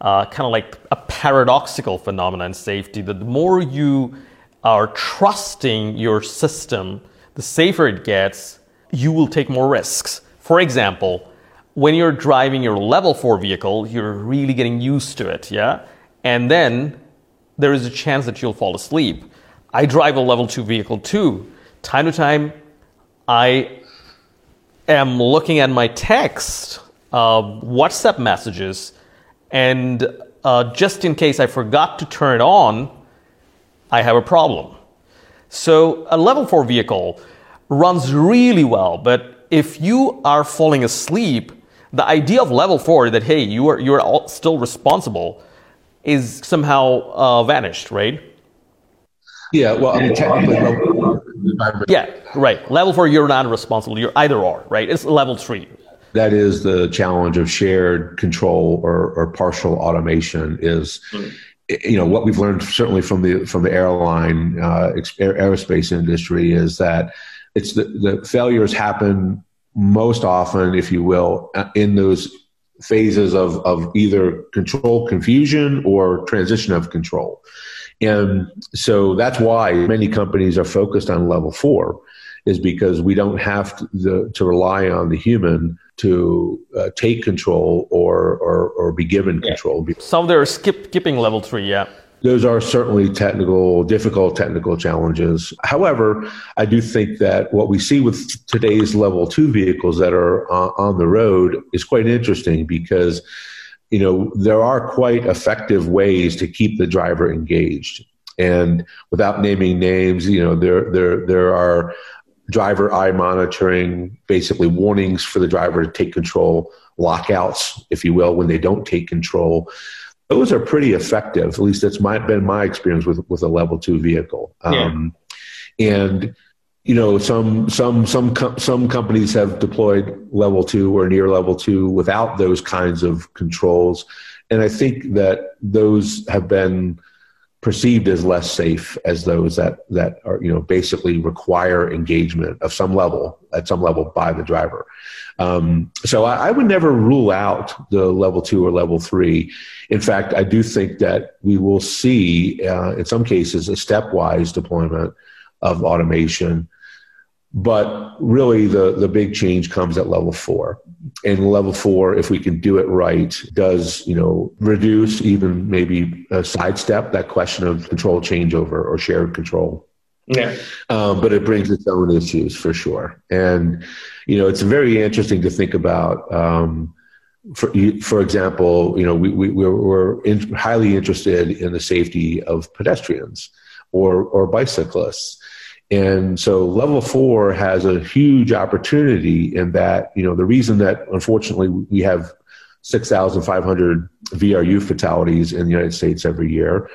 uh, kind of like a paradoxical phenomenon in safety that the more you are trusting your system, the safer it gets, you will take more risks. For example, when you're driving your level 4 vehicle, you're really getting used to it, yeah? And then there is a chance that you'll fall asleep. I drive a level 2 vehicle too. Time to time, I am looking at my text, uh, WhatsApp messages, and uh, just in case I forgot to turn it on, I have a problem. So a level 4 vehicle runs really well, but if you are falling asleep, the idea of level 4 that hey, you are you are still responsible is somehow uh, vanished, right? Yeah, well, I mean, technically, yeah, right. Level four, you're not responsible. You're either or, right? It's level three that is the challenge of shared control or, or partial automation is mm. you know what we've learned certainly from the from the airline uh, aerospace industry is that it's the, the failures happen most often if you will uh, in those phases of, of either control confusion or transition of control and so that's why many companies are focused on level four is because we don't have to, the, to rely on the human to uh, take control or, or, or be given yeah. control. Some they are skip, skipping level three, yeah. Those are certainly technical, difficult technical challenges. However, I do think that what we see with today's level two vehicles that are uh, on the road is quite interesting because, you know, there are quite effective ways to keep the driver engaged. And without naming names, you know, there there there are driver eye monitoring, basically warnings for the driver to take control, lockouts, if you will, when they don't take control. Those are pretty effective. At least that's my, been my experience with, with a level two vehicle. Yeah. Um, and you know, some some some com- some companies have deployed level two or near level two without those kinds of controls, and I think that those have been perceived as less safe as those that that are you know basically require engagement of some level at some level by the driver. Um, so I, I, would never rule out the level two or level three. In fact, I do think that we will see uh, in some cases a stepwise deployment of automation but really, the, the big change comes at level four. And level four, if we can do it right, does, you know, reduce even maybe sidestep that question of control changeover or shared control. Yeah. Um, but it brings its own issues for sure. And, you know, it's very interesting to think about. Um, for, for example, you know, we, we, we're in, highly interested in the safety of pedestrians or, or bicyclists. And so level four has a huge opportunity in that, you know, the reason that unfortunately we have 6,500 VRU fatalities in the United States every year,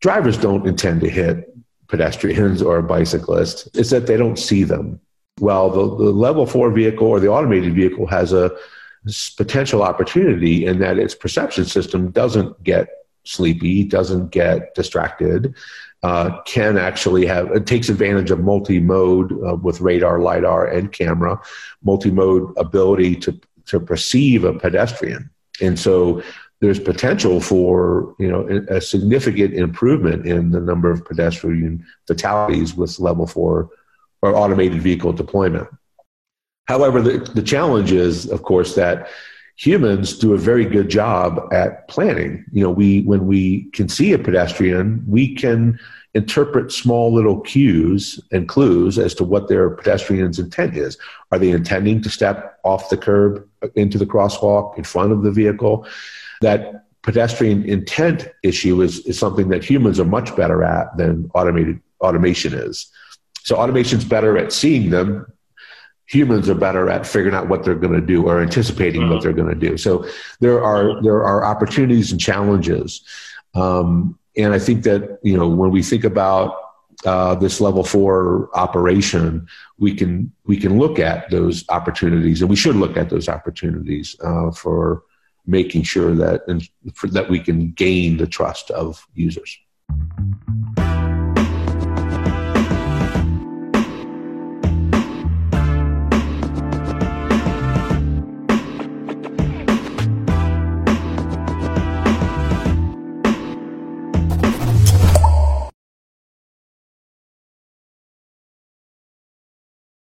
drivers don't intend to hit pedestrians or bicyclists. It's that they don't see them. Well, the, the level four vehicle or the automated vehicle has a potential opportunity in that its perception system doesn't get sleepy, doesn't get distracted, uh, can actually have it takes advantage of multi-mode uh, with radar, lidar, and camera, multi-mode ability to to perceive a pedestrian, and so there's potential for you know a significant improvement in the number of pedestrian fatalities with level four or automated vehicle deployment. However, the, the challenge is, of course, that humans do a very good job at planning. You know, we when we can see a pedestrian, we can interpret small little cues and clues as to what their pedestrian's intent is. Are they intending to step off the curb uh, into the crosswalk in front of the vehicle? That pedestrian intent issue is, is something that humans are much better at than automated automation is. So automation's better at seeing them, humans are better at figuring out what they're going to do or anticipating what mm-hmm. they're going to do. So there are there are opportunities and challenges, um, and I think that you know when we think about uh, this level four operation, we can we can look at those opportunities, and we should look at those opportunities uh, for making sure that and for, that we can gain the trust of users.